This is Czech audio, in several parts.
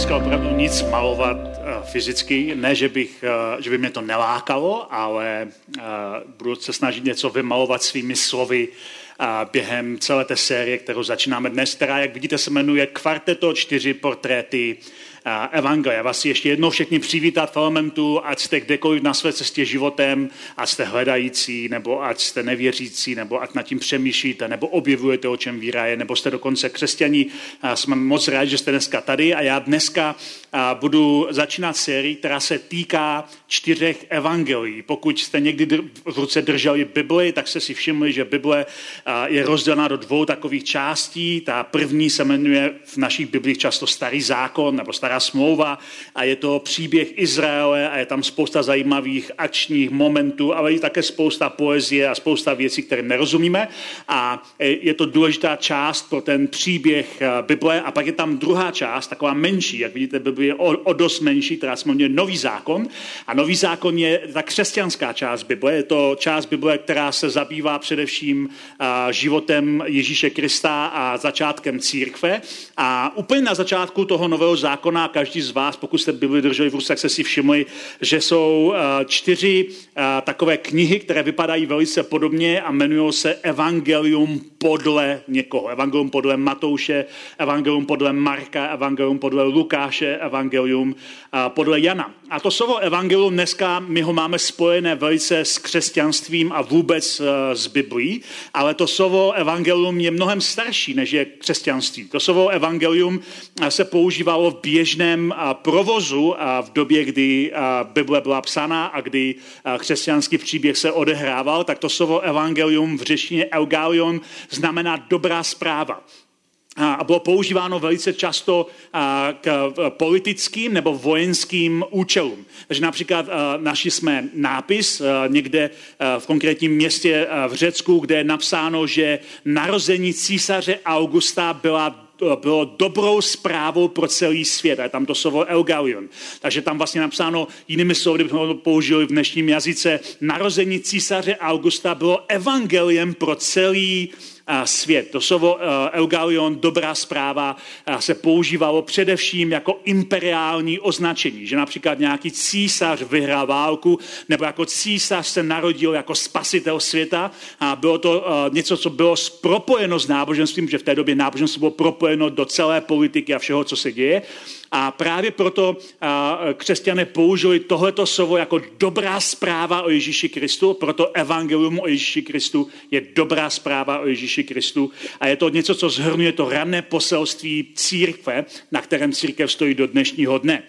Dneska opravdu nic malovat eh, fyzicky, ne, že, bych, eh, že by mě to nelákalo, ale eh, budu se snažit něco vymalovat svými slovy během celé té série, kterou začínáme dnes, která, jak vidíte, se jmenuje Kvarteto čtyři portréty Evangelia. Vás ještě jednou všechny přivítat v elementu, ať jste kdekoliv na své cestě životem, ať jste hledající, nebo ať jste nevěřící, nebo ať nad tím přemýšlíte, nebo objevujete, o čem víra je, nebo jste dokonce křesťaní. Jsme moc rádi, že jste dneska tady a já dneska budu začínat sérii, která se týká čtyřech evangelií. Pokud jste někdy v ruce drželi Bibli, tak jste si všimli, že Bible je rozdělena do dvou takových částí. Ta první se jmenuje v našich Biblích často Starý zákon nebo Stará smlouva a je to příběh Izraele a je tam spousta zajímavých akčních momentů, ale i také spousta poezie a spousta věcí, které nerozumíme. A je to důležitá část pro ten příběh Bible. A pak je tam druhá část, taková menší, jak vidíte, Bible je o, o dost menší, která se jmenuje Nový zákon. A Nový zákon je ta křesťanská část Bible. Je to část Bible, která se zabývá především životem Ježíše Krista a začátkem církve. A úplně na začátku toho nového zákona, každý z vás, pokud jste Bibli drželi v ruce, tak se si všimli, že jsou čtyři takové knihy, které vypadají velice podobně a jmenují se Evangelium podle někoho. Evangelium podle Matouše, Evangelium podle Marka, Evangelium podle Lukáše, Evangelium podle Jana. A to slovo Evangelium dneska my ho máme spojené velice s křesťanstvím a vůbec s Biblí, ale to slovo evangelium je mnohem starší, než je křesťanství. To slovo evangelium se používalo v běžném provozu v době, kdy Bible byla psaná a kdy křesťanský příběh se odehrával, tak to slovo evangelium v řeštině eugalion znamená dobrá zpráva a bylo používáno velice často k politickým nebo vojenským účelům. Takže například našli jsme nápis někde v konkrétním městě v Řecku, kde je napsáno, že narození císaře Augusta byla bylo dobrou zprávou pro celý svět. A je tam to slovo Eugalion. Takže tam vlastně napsáno jinými slovy, kdybychom to použili v dnešním jazyce, narození císaře Augusta bylo evangeliem pro celý svět. To slovo eh, Eugalion, dobrá zpráva, eh, se používalo především jako imperiální označení, že například nějaký císař vyhrál válku, nebo jako císař se narodil jako spasitel světa a bylo to eh, něco, co bylo propojeno s náboženstvím, že v té době náboženství bylo propojeno do celé politiky a všeho, co se děje. A právě proto křesťané použili tohleto slovo jako dobrá zpráva o Ježíši Kristu, proto evangelium o Ježíši Kristu je dobrá zpráva o Ježíši Kristu a je to něco, co zhrnuje to rané poselství církve, na kterém církev stojí do dnešního dne.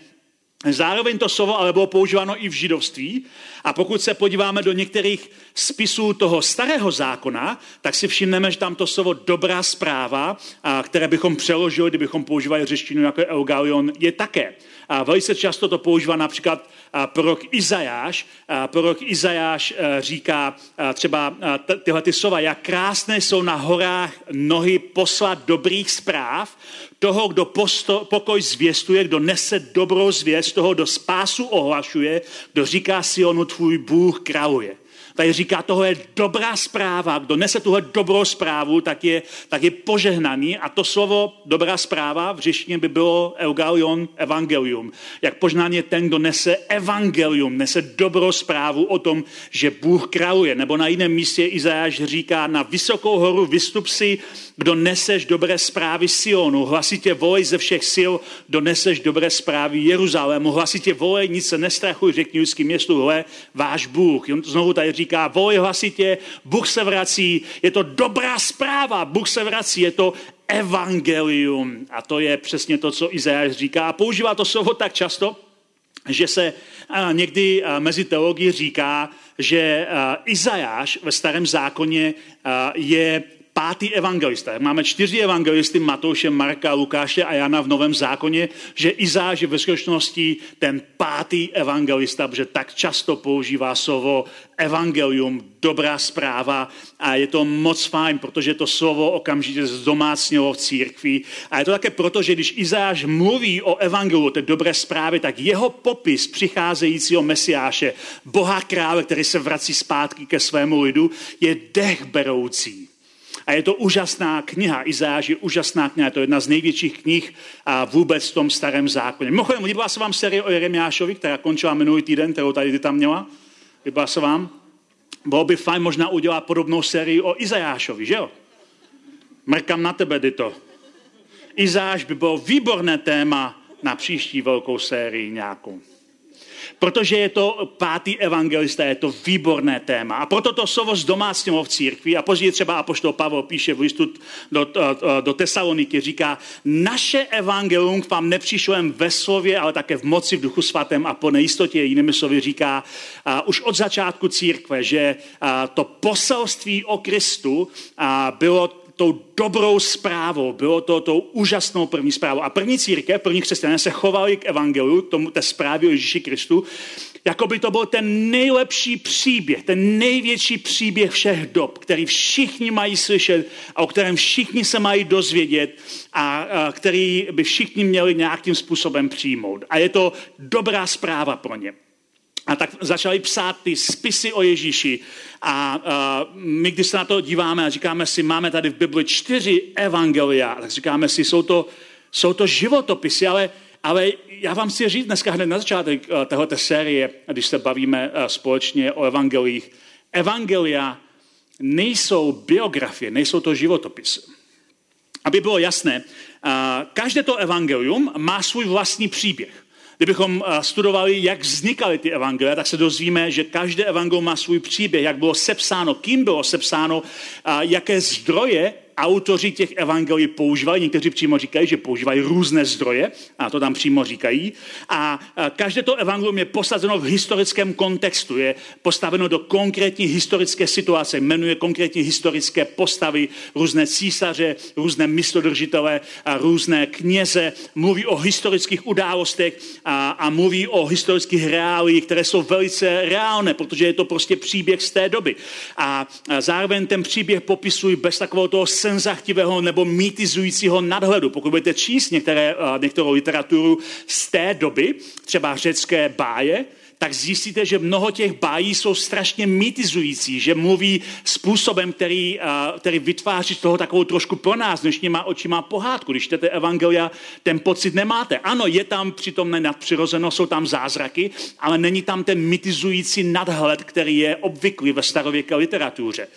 Zároveň to slovo ale bylo používáno i v židovství a pokud se podíváme do některých spisů toho starého zákona, tak si všimneme, že tam to slovo dobrá zpráva, které bychom přeložili, kdybychom používali řeštinu jako eugalion, je také. A velice často to používá například prorok Izajáš. Prorok Izajáš e, říká třeba tyhle ty slova, jak krásné jsou na horách nohy poslat dobrých zpráv, toho, kdo posto, pokoj zvěstuje, kdo nese dobrou zvěst, toho, kdo spásu ohlašuje, kdo říká Sionu, tvůj Bůh králuje. Tady říká, tohle je dobrá zpráva. Kdo nese tuhle dobrou zprávu, tak je, tak je požehnaný. A to slovo dobrá zpráva v řeštině by bylo eugalion, evangelium. Jak požehnání je ten, kdo nese evangelium, nese dobrou zprávu o tom, že Bůh králuje. Nebo na jiném místě Izajáš říká, na vysokou horu vystup si, kdo neseš dobré zprávy Sionu. Hlasitě volej ze všech sil, kdo neseš dobré zprávy Jeruzalému. Hlasitě volej, nic se nestrachuj, řekni městu, hle, váš Bůh. Znovu tady volej hlasitě, Bůh se vrací, je to dobrá zpráva, Bůh se vrací, je to evangelium. A to je přesně to, co Izajáš říká. A používá to slovo tak často, že se někdy mezi teologií říká, že Izajáš ve starém zákoně je pátý evangelista. Máme čtyři evangelisty, Matouše, Marka, Lukáše a Jana v Novém zákoně, že Izáš je ve skutečnosti ten pátý evangelista, protože tak často používá slovo evangelium, dobrá zpráva a je to moc fajn, protože to slovo okamžitě zdomácnilo v církvi. A je to také proto, že když Izáš mluví o evangeliu, té dobré zprávě, tak jeho popis přicházejícího mesiáše, boha krále, který se vrací zpátky ke svému lidu, je dechberoucí. A je to úžasná kniha. Izáš je úžasná kniha. Je to jedna z největších knih a vůbec v tom starém zákoně. Mimochodem, líbila se vám série o Jeremiášovi, která končila minulý týden, kterou tady tam měla? Líbila se vám? Bylo by fajn možná udělat podobnou sérii o Izajášovi, že jo? Mrkám na tebe, Dito. Izáš by bylo výborné téma na příští velkou sérii nějakou protože je to pátý evangelista, je to výborné téma. A proto to slovo zdomácnilo v církvi a později třeba Apoštol Pavel píše v listu do, do Tesaloniky, říká, naše evangelium vám nepřišlo jen ve slově, ale také v moci, v duchu svatém a po nejistotě. Jinými slovy říká a, už od začátku církve, že to poselství o Kristu bylo tou dobrou zprávou, bylo to tou úžasnou první zprávou. A první církev, první křesťané se chovali k evangeliu, k tomu té zprávě o Ježíši Kristu, jako by to byl ten nejlepší příběh, ten největší příběh všech dob, který všichni mají slyšet a o kterém všichni se mají dozvědět a, a který by všichni měli nějakým způsobem přijmout. A je to dobrá zpráva pro ně. A tak začali psát ty spisy o Ježíši. A, a my, když se na to díváme a říkáme si, máme tady v Bibli čtyři evangelia, tak říkáme si, jsou to, jsou to životopisy, ale, ale já vám chci říct dneska hned na začátek této série, když se bavíme společně o evangelích. Evangelia nejsou biografie, nejsou to životopisy. Aby bylo jasné, každé to evangelium má svůj vlastní příběh. Kdybychom eh, studovali, jak vznikaly ty evangelia, tak se dozvíme, že každé evangelium má svůj příběh, jak bylo sepsáno, kým bylo sepsáno, jaké zdroje autoři těch evangelií používali, někteří přímo říkají, že používají různé zdroje, a to tam přímo říkají. A každé to evangelium je posazeno v historickém kontextu, je postaveno do konkrétní historické situace, jmenuje konkrétní historické postavy, různé císaře, různé místodržitele, a různé kněze, mluví o historických událostech a, a mluví o historických reálích, které jsou velice reálné, protože je to prostě příběh z té doby. A, a zároveň ten příběh popisují bez takového toho senzachtivého nebo mýtizujícího nadhledu. Pokud budete číst některé, eh, některou literaturu z té doby, třeba řecké báje, tak zjistíte, že mnoho těch bájí jsou strašně mýtizující, že mluví způsobem, který, který vytváří z toho takovou trošku pro nás dnešníma očima pohádku. Když čtete Evangelia, ten pocit nemáte. Ano, je tam přitom nadpřirozeno, jsou tam zázraky, ale není tam ten mýtizující nadhled, který je obvyklý ve starověké literatuře.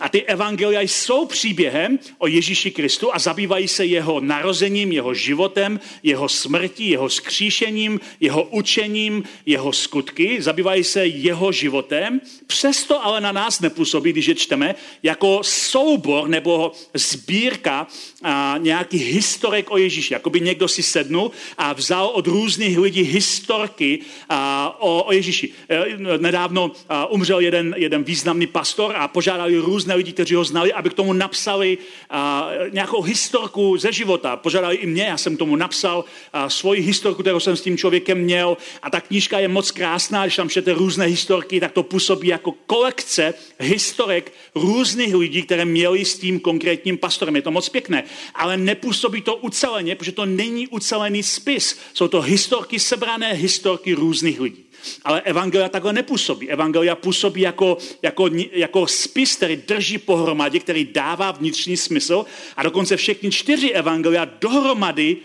A ty Evangelia jsou příběhem o Ježíši Kristu a zabývají se jeho narozením, jeho životem, jeho smrtí, jeho skříšením, jeho učením, jeho skutkem skutky, zabývají se jeho životem, přesto ale na nás nepůsobí, když je čteme, jako soubor nebo sbírka a, nějaký historek o Ježíši. Jako by někdo si sednul a vzal od různých lidí historky a, o, o Ježíši. E, nedávno a, umřel jeden, jeden významný pastor a požádali různé lidi, kteří ho znali, aby k tomu napsali a, nějakou historku ze života. Požádali i mě, já jsem tomu napsal a, svoji historku, kterou jsem s tím člověkem měl a ta knížka je moc krásná krásná, když tam čtete různé historky, tak to působí jako kolekce historek různých lidí, které měli s tím konkrétním pastorem. Je to moc pěkné, ale nepůsobí to uceleně, protože to není ucelený spis. Jsou to historky, sebrané historky různých lidí. Ale Evangelia takhle nepůsobí. Evangelia působí jako, jako, jako spis, který drží pohromadě, který dává vnitřní smysl a dokonce všechny čtyři Evangelia dohromady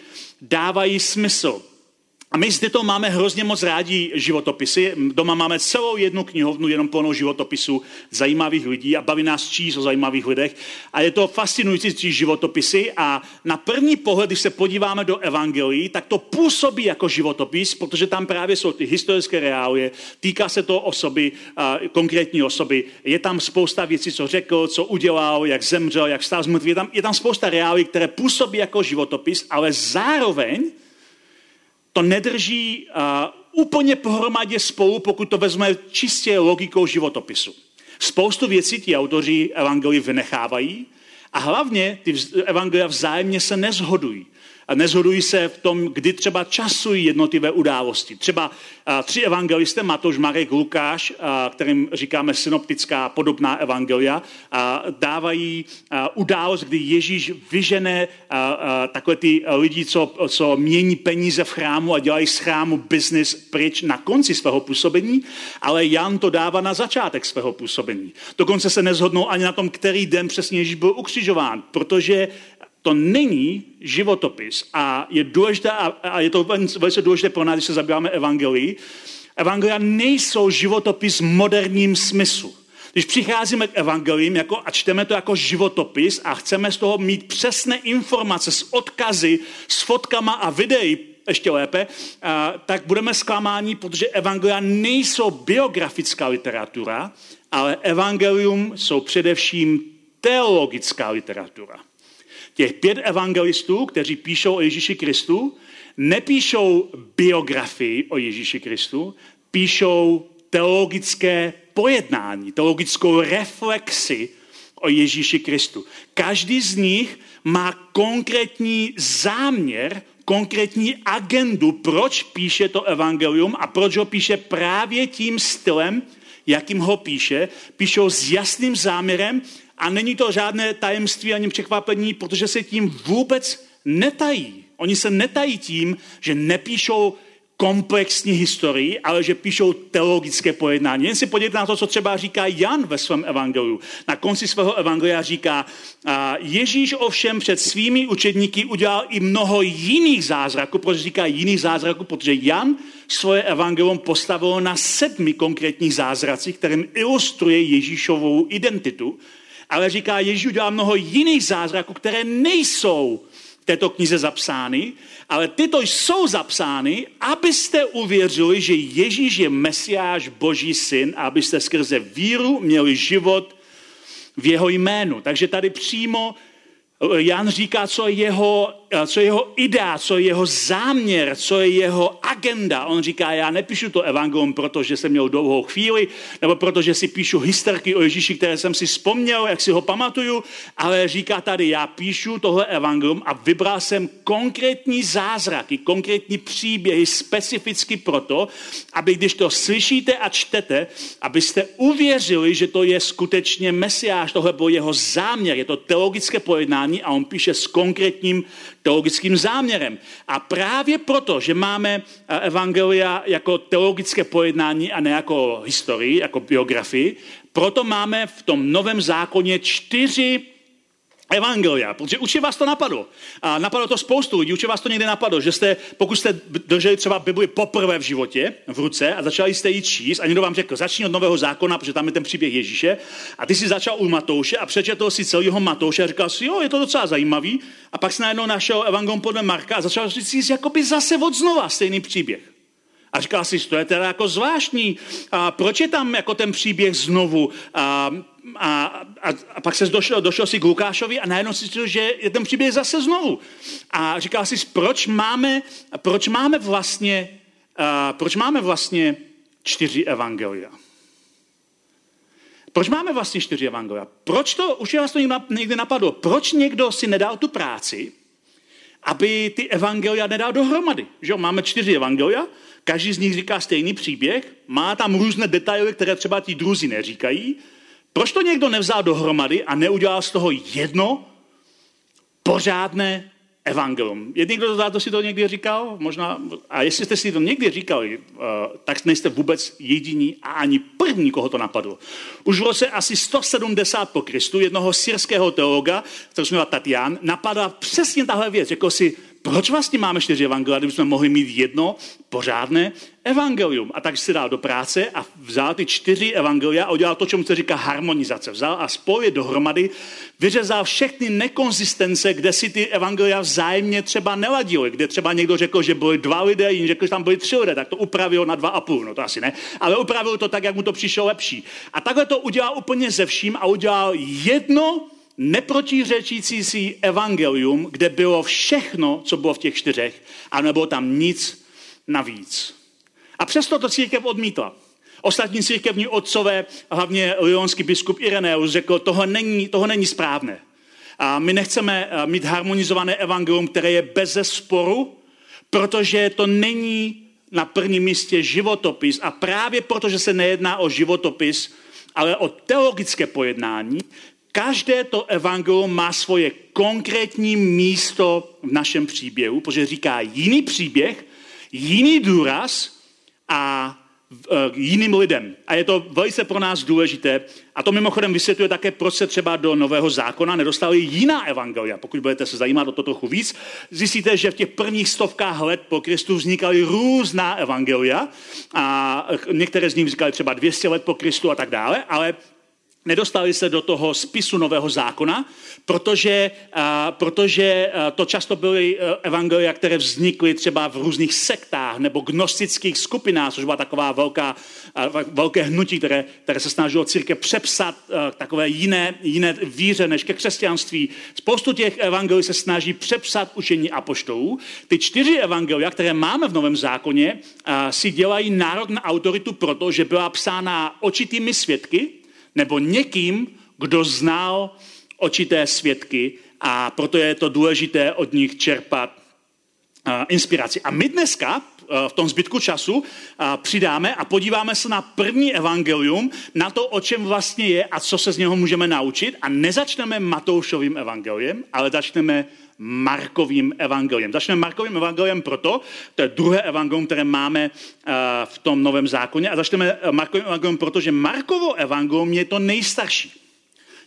dávají smysl. A my zde to máme hrozně moc rádi životopisy. Doma máme celou jednu knihovnu jenom plnou životopisů zajímavých lidí a baví nás číst o zajímavých lidech. A je to fascinující životopisy a na první pohled, když se podíváme do evangelií, tak to působí jako životopis, protože tam právě jsou ty historické reálie, týká se to osoby, konkrétní osoby. Je tam spousta věcí, co řekl, co udělal, jak zemřel, jak stál z mrtvých. Je tam, je tam spousta reálií, které působí jako životopis, ale zároveň to nedrží uh, úplně pohromadě spolu, pokud to vezme čistě logikou životopisu. Spoustu věcí ti autoři evangelii vynechávají A hlavně ty evangelia vzájemně se nezhodují a nezhodují se v tom, kdy třeba časují jednotlivé události. Třeba tři evangelisté, Matouš, Marek, Lukáš, kterým říkáme synoptická podobná evangelia, dávají událost, kdy Ježíš a, takové ty lidi, co, co mění peníze v chrámu a dělají z chrámu business pryč na konci svého působení, ale Jan to dává na začátek svého působení. Dokonce se nezhodnou ani na tom, který den přesně Ježíš byl ukřižován, protože to není životopis a je důležité, a je to velice důležité pro nás, když se zabýváme evangelii. Evangelia nejsou životopis v moderním smyslu. Když přicházíme k evangelím jako, a čteme to jako životopis a chceme z toho mít přesné informace s odkazy, s fotkama a videí, ještě lépe, tak budeme zklamáni, protože evangelia nejsou biografická literatura, ale evangelium jsou především teologická literatura. Těch pět evangelistů, kteří píšou o Ježíši Kristu, nepíšou biografii o Ježíši Kristu, píšou teologické pojednání, teologickou reflexi o Ježíši Kristu. Každý z nich má konkrétní záměr, konkrétní agendu, proč píše to evangelium a proč ho píše právě tím stylem, jakým ho píše. Píšou s jasným záměrem a není to žádné tajemství ani překvapení, protože se tím vůbec netají. Oni se netají tím, že nepíšou komplexní historii, ale že píšou teologické pojednání. Jen si podívejte na to, co třeba říká Jan ve svém evangeliu. Na konci svého evangelia říká, Ježíš ovšem před svými učedníky udělal i mnoho jiných zázraků. Proč říká jiných zázraků? Protože Jan svoje evangelium postavil na sedmi konkrétních zázracích, kterým ilustruje Ježíšovou identitu ale říká, Ježíš udělal mnoho jiných zázraků, které nejsou v této knize zapsány, ale tyto jsou zapsány, abyste uvěřili, že Ježíš je Mesiáš, Boží syn, a abyste skrze víru měli život v jeho jménu. Takže tady přímo Jan říká, co je jeho, co je jeho idea, co je jeho záměr, co je jeho agenda. On říká, já nepíšu to evangelium, protože jsem měl dlouhou chvíli, nebo protože si píšu historky o Ježíši, které jsem si vzpomněl, jak si ho pamatuju, ale říká tady, já píšu tohle evangelium a vybral jsem konkrétní zázraky, konkrétní příběhy specificky proto, aby když to slyšíte a čtete, abyste uvěřili, že to je skutečně Mesiáš, tohle byl jeho záměr, je to teologické pojednání, pojednání a on píše s konkrétním teologickým záměrem. A právě proto, že máme eh, evangelia jako teologické pojednání a ne jako historii, jako biografii, proto máme v tom novém zákoně čtyři evangelia, protože určitě vás to napadlo. A napadlo to spoustu lidí, určitě vás to někdy napadlo, že jste, pokud jste drželi třeba Bibli poprvé v životě v ruce a začali jste ji číst a někdo vám řekl, začni od nového zákona, protože tam je ten příběh Ježíše a ty si začal u Matouše a přečetl si celého Matouše a říkal si, jo, je to docela zajímavý a pak si najednou našel evangelium podle Marka a začal si říct jakoby zase od znova stejný příběh. A říkal si, to je teda jako zvláštní. A proč je tam jako ten příběh znovu? A, a, a, a pak se došel, došel si k Lukášovi a najednou si říkal, že je ten příběh zase znovu. A říkal si, proč máme, proč máme vlastně, a, proč máme vlastně čtyři evangelia? Proč máme vlastně čtyři evangelia? Proč to, už vás to někdy napadlo, proč někdo si nedal tu práci, aby ty evangelia nedal dohromady? Že máme čtyři evangelia, každý z nich říká stejný příběh, má tam různé detaily, které třeba ti druzí neříkají. Proč to někdo nevzal dohromady a neudělal z toho jedno pořádné evangelium. Je někdo z to si to někdy říkal? Možná, a jestli jste si to někdy říkali, uh, tak nejste vůbec jediní a ani první, koho to napadlo. Už v roce asi 170 po Kristu jednoho syrského teologa, který se jmenoval Tatian, napadla přesně tahle věc. Řekl si, proč vlastně máme čtyři evangelia, kdybychom mohli mít jedno pořádné evangelium. A tak si dal do práce a vzal ty čtyři evangelia a udělal to, čemu se říká harmonizace. Vzal a spojil dohromady, vyřezal všechny nekonzistence, kde si ty evangelia vzájemně třeba neladily, kde třeba někdo řekl, že byly dva lidé, jiný řekl, že tam byly tři lidé, tak to upravil na dva a půl, no to asi ne, ale upravil to tak, jak mu to přišlo lepší. A takhle to udělal úplně ze vším a udělal jedno neprotiřečící si evangelium, kde bylo všechno, co bylo v těch čtyřech, a nebylo tam nic navíc. A přesto to církev odmítla. Ostatní církevní otcové, hlavně lionský biskup Ireneus, řekl, toho není, toho není správné. A my nechceme mít harmonizované evangelium, které je bez sporu, protože to není na prvním místě životopis a právě protože se nejedná o životopis, ale o teologické pojednání, každé to evangelium má svoje konkrétní místo v našem příběhu, protože říká jiný příběh, jiný důraz a k jiným lidem. A je to velice pro nás důležité. A to mimochodem vysvětluje také, proč se třeba do Nového zákona nedostali jiná evangelia. Pokud budete se zajímat o to trochu víc, zjistíte, že v těch prvních stovkách let po Kristu vznikaly různá evangelia a některé z nich vznikaly třeba 200 let po Kristu a tak dále, ale nedostali se do toho spisu Nového zákona, protože, a, protože a, to často byly e, evangelia, které vznikly třeba v různých sektách nebo gnostických skupinách, což byla taková velká, a, velké hnutí, které, které se snažilo církev přepsat a, takové jiné, jiné víře než ke křesťanství. Spoustu těch evangelií se snaží přepsat učení apoštolů. Ty čtyři evangelia, které máme v Novém zákoně, a, si dělají nárok na autoritu proto, že byla psána očitými svědky, nebo někým, kdo znal očité svědky a proto je to důležité od nich čerpat inspiraci. A my dneska v tom zbytku času přidáme a podíváme se na první evangelium, na to, o čem vlastně je a co se z něho můžeme naučit. A nezačneme Matoušovým evangeliem, ale začneme Markovým evangeliem. Začneme Markovým evangeliem proto, to je druhé evangelium, které máme v tom novém zákoně, a začneme Markovým evangeliem, protože Markovo evangelium je to nejstarší.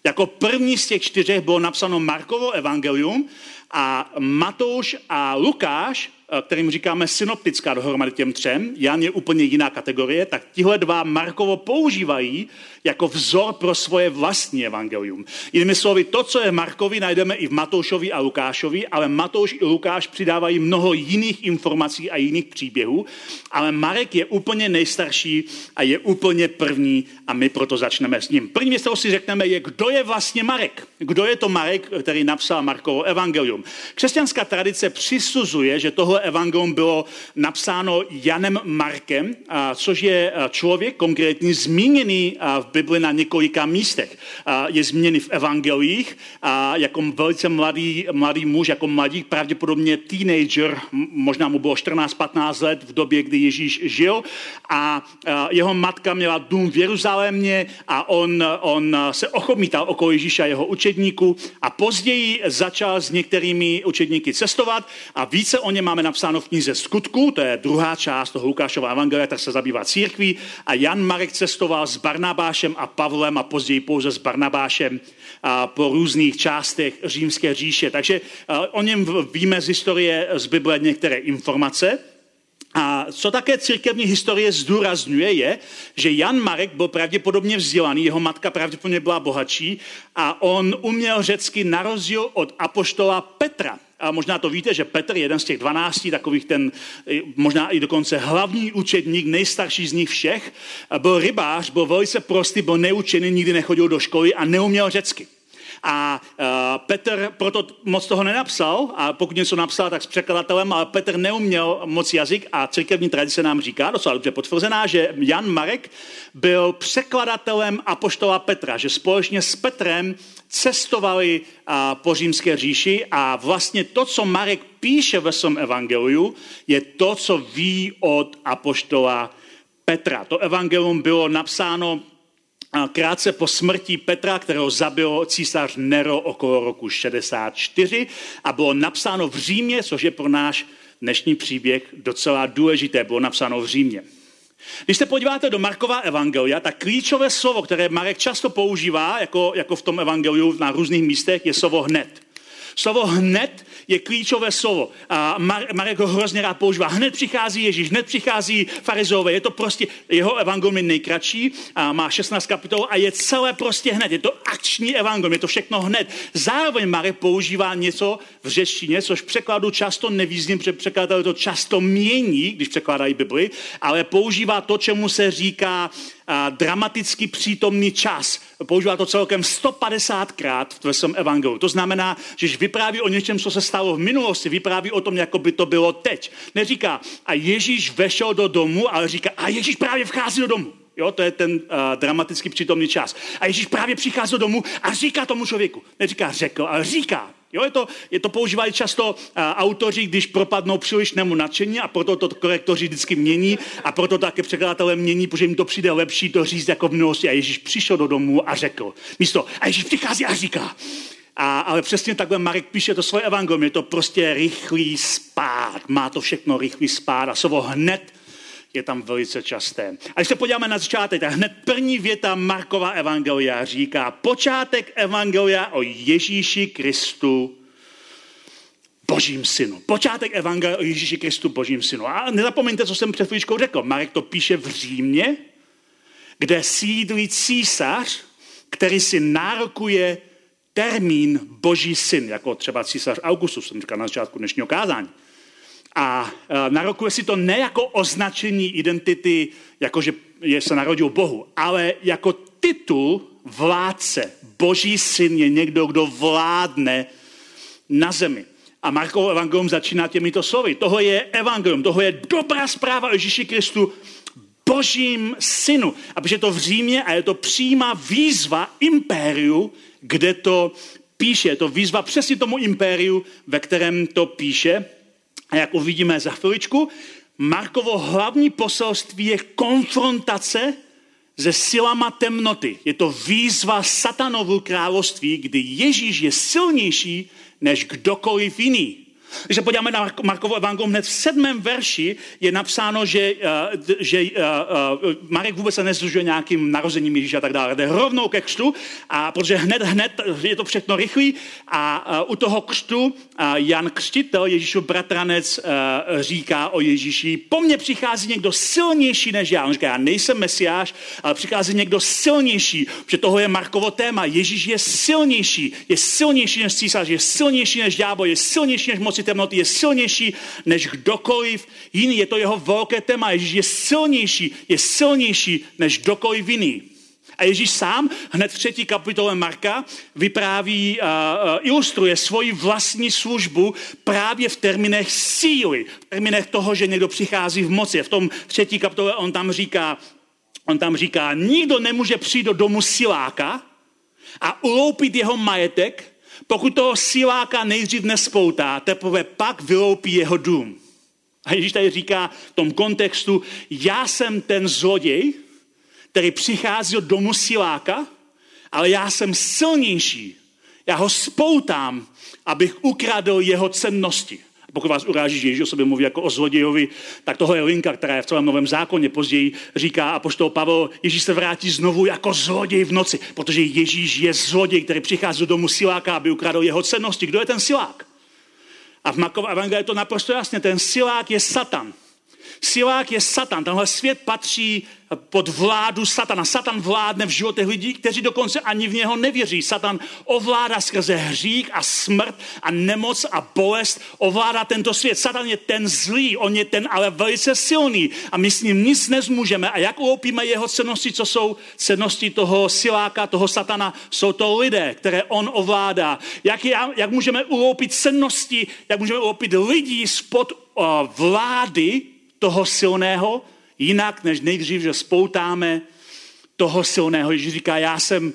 Jako první z těch čtyřech bylo napsáno Markovo evangelium a Matouš a Lukáš Eh, kterým říkáme synoptická dohromady těm třem, Jan je úplně jiná kategorie, tak tihle dva Markovo používají jako vzor pro svoje vlastní evangelium. Jinými slovy, to, co je Markovi, najdeme i v Matoušovi a Lukášovi, ale Matouš i Lukáš přidávají mnoho jiných informací a jiných příběhů, ale Marek je úplně nejstarší a je úplně první a my proto začneme s ním. První věc, kterou si řekneme, je, kdo je vlastně Marek. Kdo je to Marek, který napsal Markovo evangelium. Křesťanská tradice přisuzuje, že tohle evangelium bylo napsáno Janem Markem, což je člověk konkrétní zmíněný v Bibli na několika místech. Je zmíněný v evangelích jako velice mladý, mladý muž, jako mladík, pravděpodobně teenager, možná mu bylo 14-15 let v době, kdy Ježíš žil a jeho matka měla dům v Jeruzalémě a on, on se ochomítal okolo Ježíša a jeho učedníků a později začal s některými učedníky cestovat a více o ně máme napsáno v knize Skutku, to je druhá část toho Lukášova evangelia, tak se zabývá církví a Jan Marek cestoval s Barnabášem a Pavlem a později pouze s Barnabášem a po různých částech římské říše. Takže o něm víme z historie z Bible některé informace. A co také církevní historie zdůrazňuje, je, že Jan Marek byl pravděpodobně vzdělaný, jeho matka pravděpodobně byla bohatší a on uměl řecky na rozdíl od apoštola Petra. A možná to víte, že Petr, jeden z těch dvanácti, takových ten, možná i dokonce hlavní učedník, nejstarší z nich všech, byl rybář, byl velice prostý, byl neučený, nikdy nechodil do školy a neuměl řecky. A uh, Petr proto moc toho nenapsal, a pokud něco napsal, tak s překladatelem, ale Petr neuměl moc jazyk a církevní tradice nám říká, docela dobře potvrzená, že Jan Marek byl překladatelem apoštola Petra, že společně s Petrem cestovali uh, po římské říši a vlastně to, co Marek píše ve svém evangeliu, je to, co ví od apoštola Petra. To evangelium bylo napsáno krátce po smrti Petra, kterého zabil císař Nero okolo roku 64 a bylo napsáno v Římě, což je pro náš dnešní příběh docela důležité, bylo napsáno v Římě. Když se podíváte do Markova evangelia, tak klíčové slovo, které Marek často používá, jako, jako v tom evangeliu na různých místech, je slovo hned. Slovo hned je klíčové slovo. A Marek ho hrozně rád používá. Hned přichází Ježíš, hned přichází farizové. Je to prostě, jeho evangelium je nejkratší, a má 16 kapitol a je celé prostě hned. Je to akční evangelium, je to všechno hned. Zároveň Marek používá něco v řečtině, což v překladu často nevýzným, protože překladatel to často mění, když překládají Bibli, ale používá to, čemu se říká dramaticky přítomný čas. Používá to celkem 150krát v svém evangeliu. To znamená, že vypráví o něčem, co se stalo v minulosti, vypráví o tom, jako by to bylo teď. Neříká, a Ježíš vešel do domu, ale říká, a Ježíš právě vchází do domu. Jo, to je ten uh, dramaticky přítomný čas. A Ježíš právě přichází domů a říká tomu člověku. Neříká řekl, ale říká. Jo, je to, je to používají často uh, autoři, když propadnou přílišnému nadšení a proto to korektoři vždycky mění a proto také překladatelé mění, protože jim to přijde lepší to říct jako v minulosti. A Ježíš přišel do domu a řekl. Místo, a Ježíš přichází a říká. A, ale přesně takhle Marek píše to svoje evangelium. Je to prostě rychlý spát. Má to všechno rychlý spát a slovo hned je tam velice časté. A když se podíváme na začátek, tak hned první věta Markova evangelia říká počátek evangelia o Ježíši Kristu, Božím synu. Počátek evangelia o Ježíši Kristu, Božím synu. A nezapomeňte, co jsem před chvíličkou řekl. Marek to píše v Římě, kde sídlí císař, který si nárokuje termín Boží syn, jako třeba císař Augustus, jsem říkal na začátku dnešního kázání. A e, narokuje si to ne jako označení identity, jako že je, se narodil Bohu, ale jako titul vládce. Boží syn je někdo, kdo vládne na zemi. A Markovo evangelium začíná těmito slovy. Toho je evangelium, toho je dobrá zpráva o Ježíši Kristu, božím synu. A protože je to v Římě a je to přímá výzva impériu, kde to píše. Je to výzva přesně tomu impériu, ve kterém to píše. A jak uvidíme za chviličku, Markovo hlavní poselství je konfrontace se silama temnoty. Je to výzva satanovu království, kdy Ježíš je silnější než kdokoliv jiný. Když se podíváme na Markovo evangelium, hned v sedmém verši je napsáno, že, uh, že uh, uh, Marek vůbec se nezdružuje nějakým narozením Ježíše a tak dále. Jde rovnou ke křtu, a protože hned, hned je to všechno rychlý a u toho křtu Jan Křtitel, Ježíšův bratranec, říká o Ježíši, po mně přichází někdo silnější než já. On říká, já nejsem mesiáš, ale přichází někdo silnější, protože toho je Markovo téma. Ježíš je silnější, je silnější než císař, je silnější než ďábel, je silnější než moci temnoty je silnější než kdokoliv jiný. Je to jeho velké téma. Ježíš je silnější, je silnější než kdokoliv jiný. A Ježíš sám hned v třetí kapitole Marka vypráví, uh, uh, ilustruje svoji vlastní službu právě v termínech síly, v termínech toho, že někdo přichází v moci. V tom třetí kapitole on tam říká, on tam říká, nikdo nemůže přijít do domu siláka a uloupit jeho majetek, pokud toho siláka nejdřív nespoutá, teprve pak vyloupí jeho dům. A Ježíš tady říká v tom kontextu, já jsem ten zloděj, který přichází do domu siláka, ale já jsem silnější. Já ho spoutám, abych ukradl jeho cennosti pokud vás uráží, že Ježíš o sobě mluví jako o zlodějovi, tak toho je linka, která je v celém novém zákoně. Později říká a poštol Pavel, Ježíš se vrátí znovu jako zloděj v noci, protože Ježíš je zloděj, který přichází do domu siláka, aby ukradl jeho cennosti. Kdo je ten silák? A v Makově evangeliu je to naprosto jasně. Ten silák je Satan. Silák je Satan. Tenhle svět patří pod vládu Satana. Satan vládne v životech lidí, kteří dokonce ani v něho nevěří. Satan ovládá skrze hřích a smrt a nemoc a bolest. Ovládá tento svět. Satan je ten zlý, on je ten ale velice silný a my s ním nic nezmůžeme. A jak uloupíme jeho cenosti, co jsou cenosti toho siláka, toho satana, jsou to lidé, které on ovládá. Jak, je, jak můžeme uloupit cenosti, jak můžeme uloupit lidí spod uh, vlády toho silného, jinak, než nejdřív, že spoutáme toho silného. Ježíš říká, já jsem,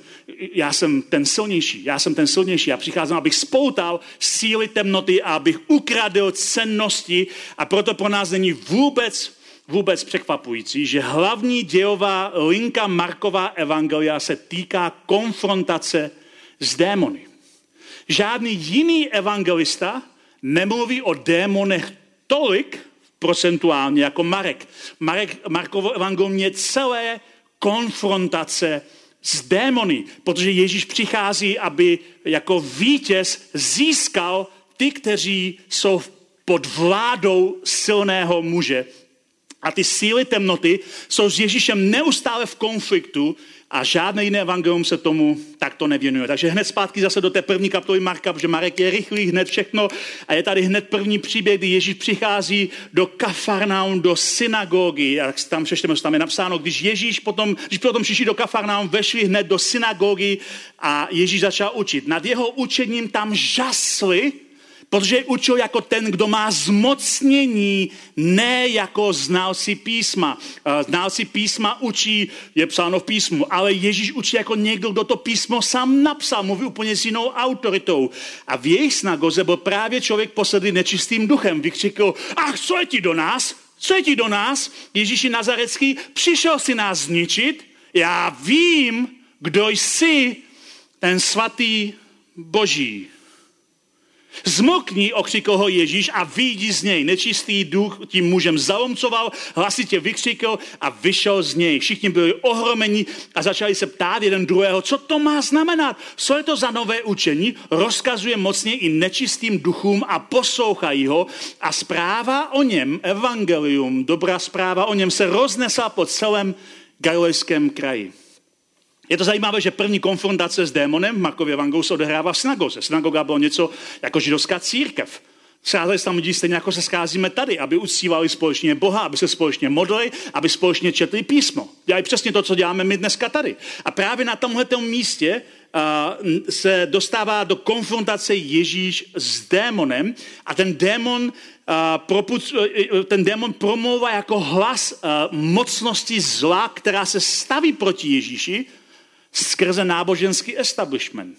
já jsem ten silnější, já jsem ten silnější. Já přicházím, abych spoutal síly temnoty a abych ukradl cennosti a proto pro nás není vůbec vůbec překvapující, že hlavní dějová linka Markova evangelia se týká konfrontace s démony. Žádný jiný evangelista nemluví o démonech tolik, procentuálně jako Marek. Marek Markovo evangelium je celé konfrontace s démony, protože Ježíš přichází, aby jako vítěz získal ty, kteří jsou pod vládou silného muže. A ty síly temnoty jsou s Ježíšem neustále v konfliktu a žádné jiné evangelium se tomu takto nevěnuje. Takže hned zpátky zase do té první kapitoly Marka, protože Marek je rychlý, hned všechno a je tady hned první příběh, kdy Ježíš přichází do Kafarnaum, do synagogy a tam přečteme, tam je napsáno, když Ježíš potom, když potom přišli do Kafarnaum, vešli hned do synagogy a Ježíš začal učit. Nad jeho učením tam žasli, Protože je učil jako ten, kdo má zmocnění, ne jako znalci písma. Eh, znalci písma učí, je psáno v písmu, ale Ježíš učí jako někdo, kdo to písmo sám napsal, mluví úplně s jinou autoritou. A v jejich snagoze byl právě člověk posedlý nečistým duchem. Vykřikl, ach, co je ti do nás? Co je ti do nás? Ježíši Nazarecký, přišel si nás zničit? Já vím, kdo jsi, ten svatý Boží. Zmokni, ho Ježíš a vyjdi z něj. Nečistý duch tím mužem zalomcoval, hlasitě vykřikl a vyšel z něj. Všichni byli ohromeni a začali se ptát jeden druhého, co to má znamenat. Co je to za nové učení? Rozkazuje mocně i nečistým duchům a poslouchají ho a zpráva o něm, evangelium, dobrá zpráva o něm se roznesla po celém galilejském kraji. Je to zajímavé, že první konfrontace s démonem v Markově evangeliu se odehrává v synagoze. Synagoga bylo něco jako židovská církev. Scházeli se tam lidi stejně jako se scházíme tady, aby uctívali společně Boha, aby se společně modlili, aby společně četli písmo. Dělají přesně to, co děláme my dneska tady. A právě na tomhle místě uh, se dostává do konfrontace Ježíš s démonem a ten démon, uh, proput, uh, ten démon promlouvá jako hlas mocnosti zla, která se staví proti Ježíši, skrze náboženský establishment.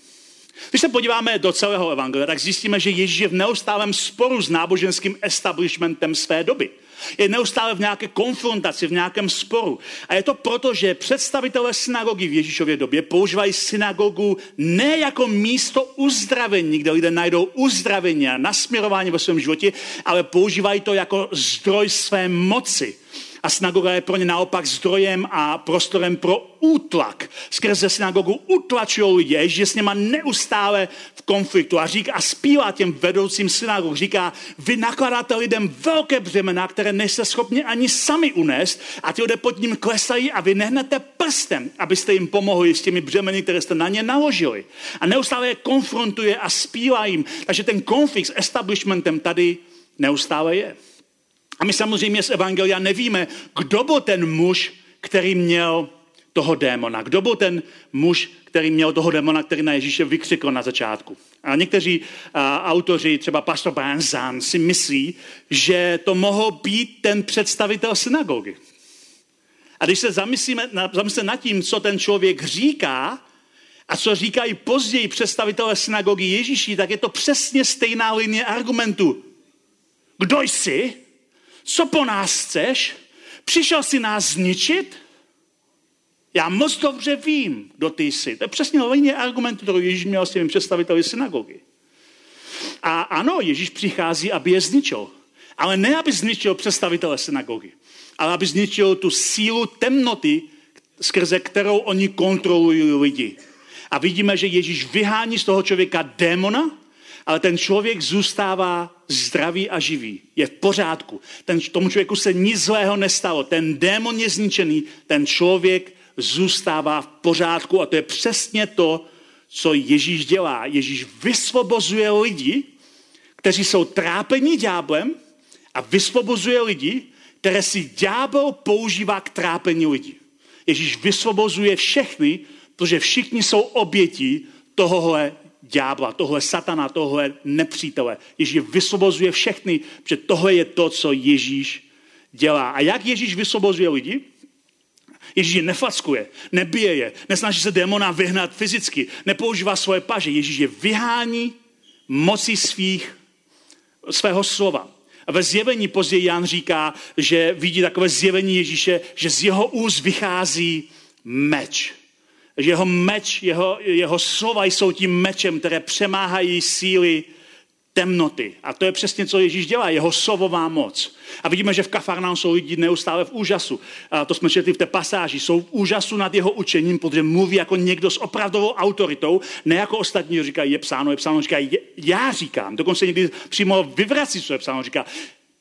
Když se podíváme do celého evangelia, tak zjistíme, že Ježíš je v neustálém sporu s náboženským establishmentem své doby. Je neustále v nějaké konfrontaci, v nějakém sporu. A je to proto, že představitelé synagogy v Ježíšově době používají synagogu ne jako místo uzdravení, kde lidé najdou uzdravení a nasměrování ve svém životě, ale používají to jako zdroj své moci a synagoga je pro ně naopak zdrojem a prostorem pro útlak. Skrze synagogu utlačují lidi, že s něma neustále v konfliktu a říká a zpívá těm vedoucím synagog, říká, vy nakladáte lidem velké břemena, které nejste schopni ani sami unést a ty lidé pod ním klesají a vy nehnete prstem, abyste jim pomohli s těmi břemeny, které jste na ně naložili. A neustále je konfrontuje a zpívá jim. Takže ten konflikt s establishmentem tady neustále je. A my samozřejmě z Evangelia nevíme, kdo byl ten muž, který měl toho démona. Kdo byl ten muž, který měl toho démona, který na Ježíše vykřikl na začátku. A někteří a, autoři, třeba pastor Brian Zahn, si myslí, že to mohl být ten představitel synagogy. A když se zamyslíme, zamyslíme nad tím, co ten člověk říká, a co říkají později představitelé synagogy Ježíši, tak je to přesně stejná linie argumentu. Kdo jsi? Co po nás chceš? Přišel si nás zničit? Já moc dobře vím, kdo ty jsi. To je přesně linie argumentu, kterou Ježíš měl s těmi představiteli synagogy. A ano, Ježíš přichází, aby je zničil. Ale ne, aby zničil představitele synagogy, ale aby zničil tu sílu temnoty, skrze kterou oni kontrolují lidi. A vidíme, že Ježíš vyhání z toho člověka démona, ale ten člověk zůstává zdravý a živý. Je v pořádku. Ten, tomu člověku se nic zlého nestalo. Ten démon je zničený, ten člověk zůstává v pořádku a to je přesně to, co Ježíš dělá. Ježíš vysvobozuje lidi, kteří jsou trápení ďáblem a vysvobozuje lidi, které si ďábel používá k trápení lidí. Ježíš vysvobozuje všechny, protože všichni jsou obětí tohohle ďábla, tohle satana, tohle nepřítele. Ježíš vysvobozuje všechny, protože tohle je to, co Ježíš dělá. A jak Ježíš vysvobozuje lidi? Ježíš je nefackuje, nebije je, nesnaží se démona vyhnat fyzicky, nepoužívá svoje paže. Ježíš je vyhání moci svých, svého slova. A ve zjevení později Jan říká, že vidí takové zjevení Ježíše, že z jeho úst vychází meč že jeho meč, jeho, jeho slova jsou tím mečem, které přemáhají síly temnoty. A to je přesně, co Ježíš dělá, jeho sovová moc. A vidíme, že v Kafarnám jsou lidi neustále v úžasu. A to jsme četli v té pasáži. Jsou v úžasu nad jeho učením, protože mluví jako někdo s opravdovou autoritou, ne jako ostatní říkají, je psáno, je psáno, říká, já říkám. Dokonce někdy přímo vyvrací, co je psáno, říká,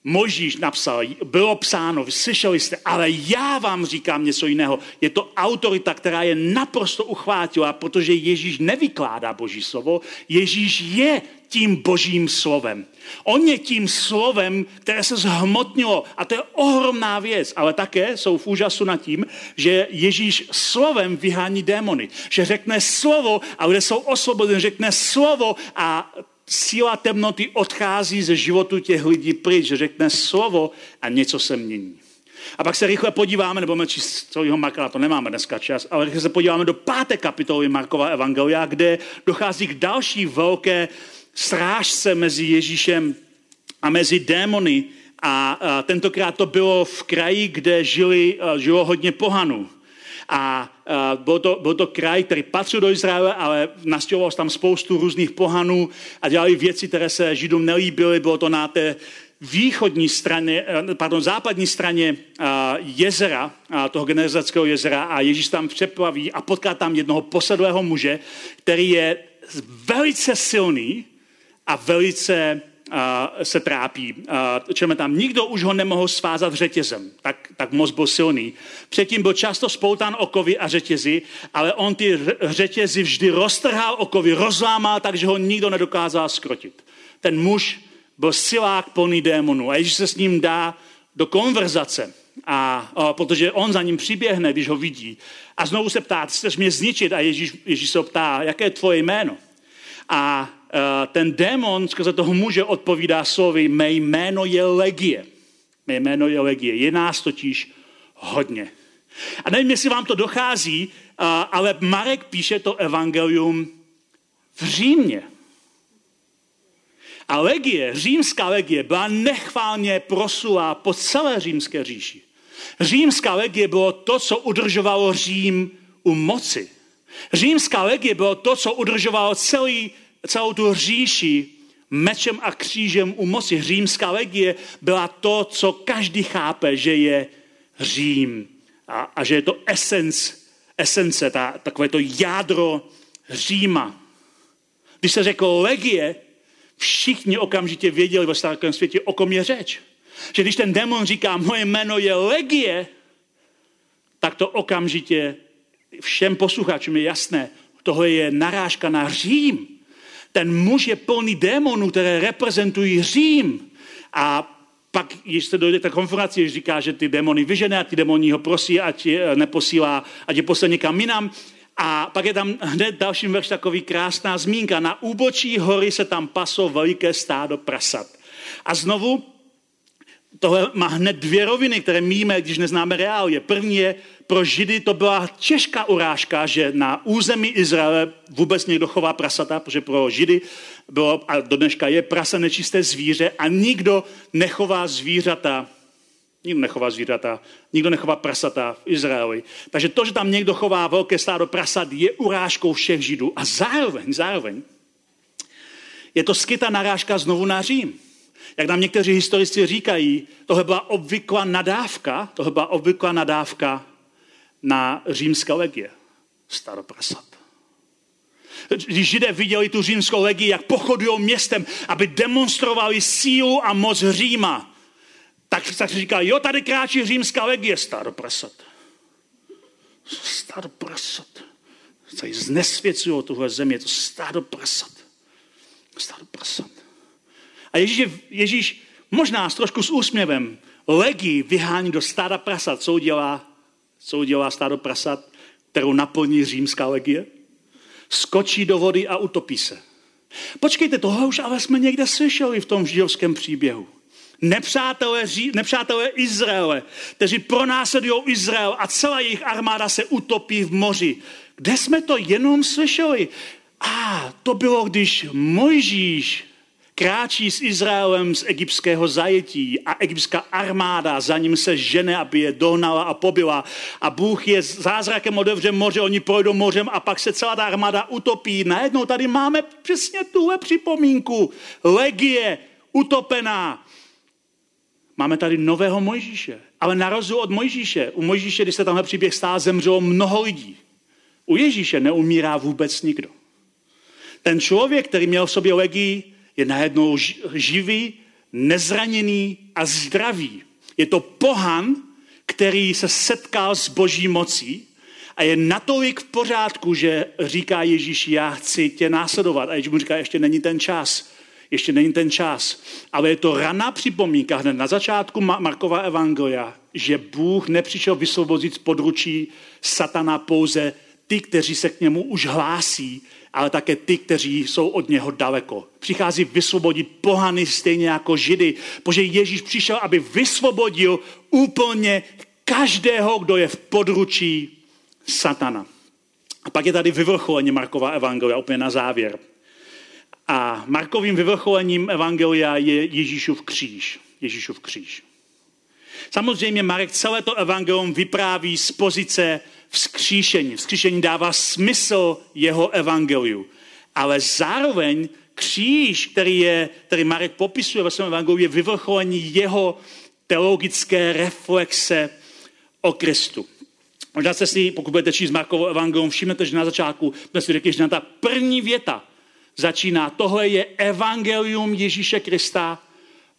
Možíš napsal, bylo psáno, slyšeli jste, ale já vám říkám něco jiného. Je to autorita, která je naprosto uchvátila, protože Ježíš nevykládá Boží slovo, Ježíš je tím božím slovem. On je tím slovem, které se zhmotnilo a to je ohromná věc, ale také jsou v úžasu nad tím, že Ježíš slovem vyhání démony. Že řekne slovo a lidé jsou osvobodeni, řekne slovo a síla temnoty odchází ze životu těch lidí pryč, že řekne slovo a něco se mění. A pak se rychle podíváme, nebo číst celého Marka, to nemáme dneska čas, ale rychle se podíváme do páté kapitoly Markova Evangelia, kde dochází k další velké srážce mezi Ježíšem a mezi démony. A, a tentokrát to bylo v kraji, kde žili, žilo hodně pohanů. A byl to, byl to kraj, který patřil do Izraele, ale nastěhoval tam spoustu různých pohanů a dělali věci, které se Židům nelíbily. Bylo to na té východní straně, eh, pardon, západní straně jezera, toho Genezarského jezera a Ježíš tam přeplaví a potká tam jednoho posadlého muže, který je velice silný a velice se trápí. Čeme tam, nikdo už ho nemohl svázat řetězem, tak, tak moc byl silný. Předtím byl často spoután okovy a řetězy, ale on ty řetězy vždy roztrhal okovy, rozlámal, takže ho nikdo nedokázal skrotit. Ten muž byl silák plný démonů a Ježíš se s ním dá do konverzace, a, a, protože on za ním přiběhne, když ho vidí. A znovu se ptá, chceš mě zničit? A Ježíš, Ježíš se ptá, jaké je tvoje jméno? A ten démon skrze toho muže odpovídá slovy, mé jméno je Legie. Mé jméno je Legie. Je nás totiž hodně. A nevím, jestli vám to dochází, eh, ale Marek píše to evangelium v Římě. A legie, římská legie, byla nechválně prosulá po celé římské říši. Římská legie bylo to, co udržovalo Řím u moci. Římská legie bylo to, co udržovalo celý celou tu říši mečem a křížem u moci. Římská legie byla to, co každý chápe, že je Řím a, a že je to esence, esence ta, takové to jádro Říma. Když se řekl legie, všichni okamžitě věděli ve starém světě, o kom je řeč. Že když ten demon říká, moje jméno je legie, tak to okamžitě všem posluchačům je jasné, tohle je narážka na Řím. Ten muž je plný démonů, které reprezentují Řím. A pak, když se dojde k konfrontaci, říká, že ty démony vyžene a ty démoni ho prosí, ať je neposílá, ať je poslal někam jinam. A pak je tam hned další verš takový krásná zmínka. Na úbočí hory se tam paslo veliké stádo prasat. A znovu tohle má hned dvě roviny, které míme, když neznáme reálie. První je, pro Židy to byla těžká urážka, že na území Izraele vůbec někdo chová prasata, protože pro Židy bylo, a do dneška je prasa nečisté zvíře a nikdo nechová zvířata, nikdo nechová zvířata, nikdo nechová prasata v Izraeli. Takže to, že tam někdo chová velké stádo prasat, je urážkou všech Židů. A zároveň, zároveň, je to skytá narážka znovu na Řím. Jak nám někteří historici říkají, tohle byla obvyklá nadávka, tohle byla obvyklá nadávka na římské legie. Staroprasat. Když židé viděli tu římskou legii, jak pochodují městem, aby demonstrovali sílu a moc Říma, tak, tak říká, jo, tady kráčí římská legie, staroprasat. Staroprasat. Tady znesvěcují tuhle zemi, je to stádo prasat. Stádo prasat. A Ježíš, Ježíš možná s trošku s úsměvem legii vyhání do stáda prasat. Co udělá, co udělá stádo prasat, kterou naplní římská legie? Skočí do vody a utopí se. Počkejte, tohle už ale jsme někde slyšeli v tom židovském příběhu. Nepřátelé, nepřátelé Izraele, kteří pronásledují Izrael a celá jejich armáda se utopí v moři. Kde jsme to jenom slyšeli? A to bylo, když Mojžíš kráčí s Izraelem z egyptského zajetí a egyptská armáda za ním se žene, aby je dohnala a pobila. A Bůh je zázrakem otevře moře, oni projdou mořem a pak se celá ta armáda utopí. Najednou tady máme přesně tuhle připomínku. Legie, utopená. Máme tady nového Mojžíše. Ale na rozdíl od Mojžíše, u Mojžíše, když se tamhle příběh stál, zemřelo mnoho lidí. U Ježíše neumírá vůbec nikdo. Ten člověk, který měl v sobě legii, je najednou živý, nezraněný a zdravý. Je to pohan, který se setkal s boží mocí a je natolik v pořádku, že říká Ježíš, já chci tě následovat. A Ježíš mu říká, ještě není ten čas. Ještě není ten čas. Ale je to raná připomínka hned na začátku Markova evangelia, že Bůh nepřišel vysvobodit z područí satana pouze ty, kteří se k němu už hlásí, ale také ty, kteří jsou od něho daleko. Přichází vysvobodit pohany stejně jako židy, protože Ježíš přišel, aby vysvobodil úplně každého, kdo je v područí satana. A pak je tady vyvrcholení Markova evangelia, úplně na závěr. A Markovým vyvrcholením evangelia je Ježíšův kříž. Ježíšův kříž. Samozřejmě Marek celé to evangelium vypráví z pozice vzkříšení. Vzkříšení dává smysl jeho evangeliu. Ale zároveň kříž, který, je, který Marek popisuje ve svém evangeliu, je vyvrcholení jeho teologické reflexe o Kristu. Možná se si, pokud budete číst Markovo evangelium, všimnete, že na začátku jsme si řekli, že na ta první věta začíná, tohle je evangelium Ježíše Krista,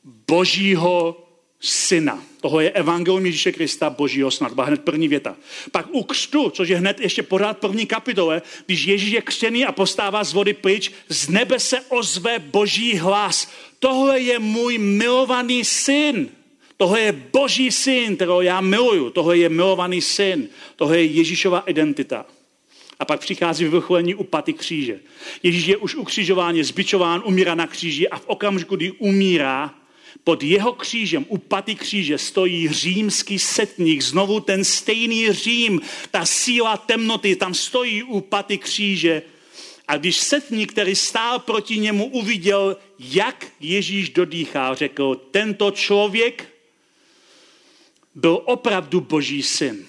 božího syna. Toho je evangelium Ježíše Krista, božího syna. Byla hned první věta. Pak u křtu, což je hned ještě pořád první kapitole, když Ježíš je křtěný a postává z vody pryč, z nebe se ozve boží hlas. Tohle je můj milovaný syn. Tohle je boží syn, kterého já miluju. Tohle je milovaný syn. Tohle je Ježíšova identita. A pak přichází vyvrcholení u paty kříže. Ježíš je už ukřižován, je zbičován, umírá na kříži a v okamžiku, kdy umírá, pod jeho křížem, u paty kříže, stojí římský setník, znovu ten stejný Řím, ta síla temnoty, tam stojí u paty kříže. A když setník, který stál proti němu, uviděl, jak Ježíš dodýchá, řekl, tento člověk byl opravdu boží syn.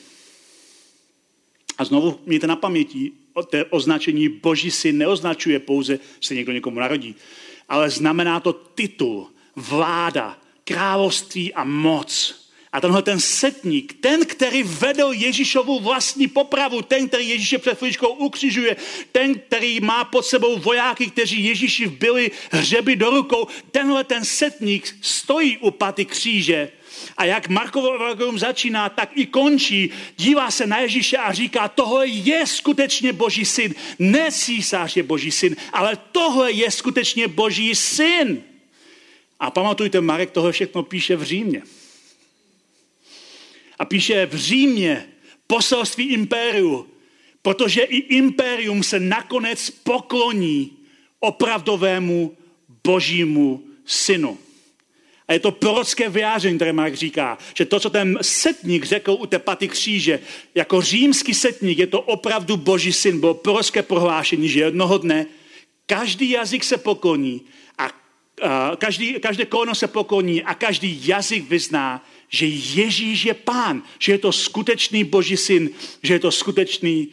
A znovu mějte na paměti, to označení boží syn neoznačuje pouze, že se někdo někomu narodí, ale znamená to titul, vláda, království a moc. A tenhle ten setník, ten, který vedl Ježíšovu vlastní popravu, ten, který Ježíše před chvíličkou ukřižuje, ten, který má pod sebou vojáky, kteří Ježíši vbili hřeby do rukou, tenhle ten setník stojí u paty kříže a jak Markovo evangelium začíná, tak i končí. Dívá se na Ježíše a říká, tohle je skutečně boží syn. Ne císař je boží syn, ale tohle je skutečně boží syn. A pamatujte, Marek toho všechno píše v Římě. A píše v Římě poselství impériu, protože i impérium se nakonec pokloní opravdovému božímu synu. A je to prorocké vyjádření, které Mark říká, že to, co ten setník řekl u té paty kříže, jako římský setník, je to opravdu boží syn, bylo prorocké prohlášení, že jednoho dne každý jazyk se pokloní a, a každý, každé koleno se pokloní a každý jazyk vyzná, že Ježíš je pán, že je to skutečný boží syn, že je to skutečný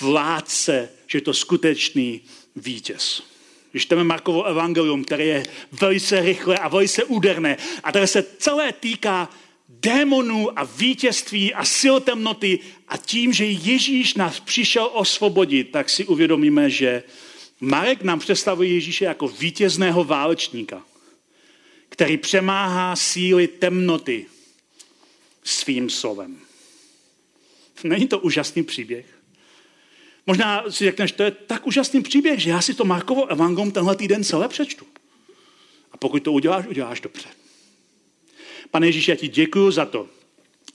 vládce, že je to skutečný vítěz. Když čteme Markovo evangelium, které je velice rychlé a velice úderné a které se celé týká démonů a vítězství a sil temnoty a tím, že Ježíš nás přišel osvobodit, tak si uvědomíme, že Marek nám představuje Ježíše jako vítězného válečníka, který přemáhá síly temnoty svým slovem. Není to úžasný příběh? Možná si řekneš, to je tak úžasný příběh, že já si to Markovo evangelium tenhle týden celé přečtu. A pokud to uděláš, uděláš dobře. Pane Ježíši, já ti děkuji za to,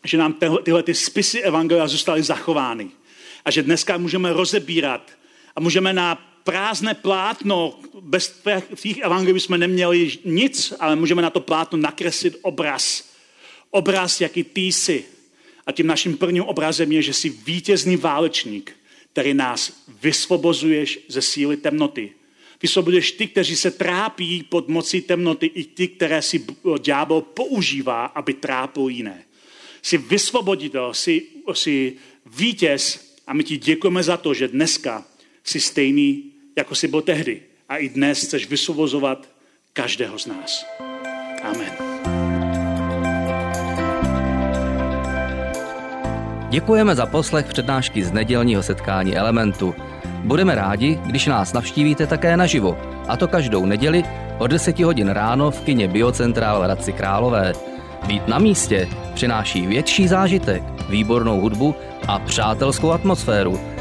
že nám tyhle ty spisy evangelia zůstaly zachovány. A že dneska můžeme rozebírat a můžeme na prázdné plátno, bez těch evangelií jsme neměli nic, ale můžeme na to plátno nakreslit obraz. Obraz, jaký ty jsi. A tím naším prvním obrazem je, že jsi vítězný válečník, který nás vysvobozuješ ze síly temnoty. Vysvobozuješ ty, kteří se trápí pod mocí temnoty, i ty, které si ďábel používá, aby trápil jiné. Jsi vysvoboditel, jsi, jsi vítěz a my ti děkujeme za to, že dneska jsi stejný, jako jsi byl tehdy. A i dnes chceš vysvobozovat každého z nás. Amen. Děkujeme za poslech přednášky z nedělního setkání Elementu. Budeme rádi, když nás navštívíte také naživo, a to každou neděli od 10 hodin ráno v kině Biocentrál v Hradci Králové. Být na místě přináší větší zážitek, výbornou hudbu a přátelskou atmosféru.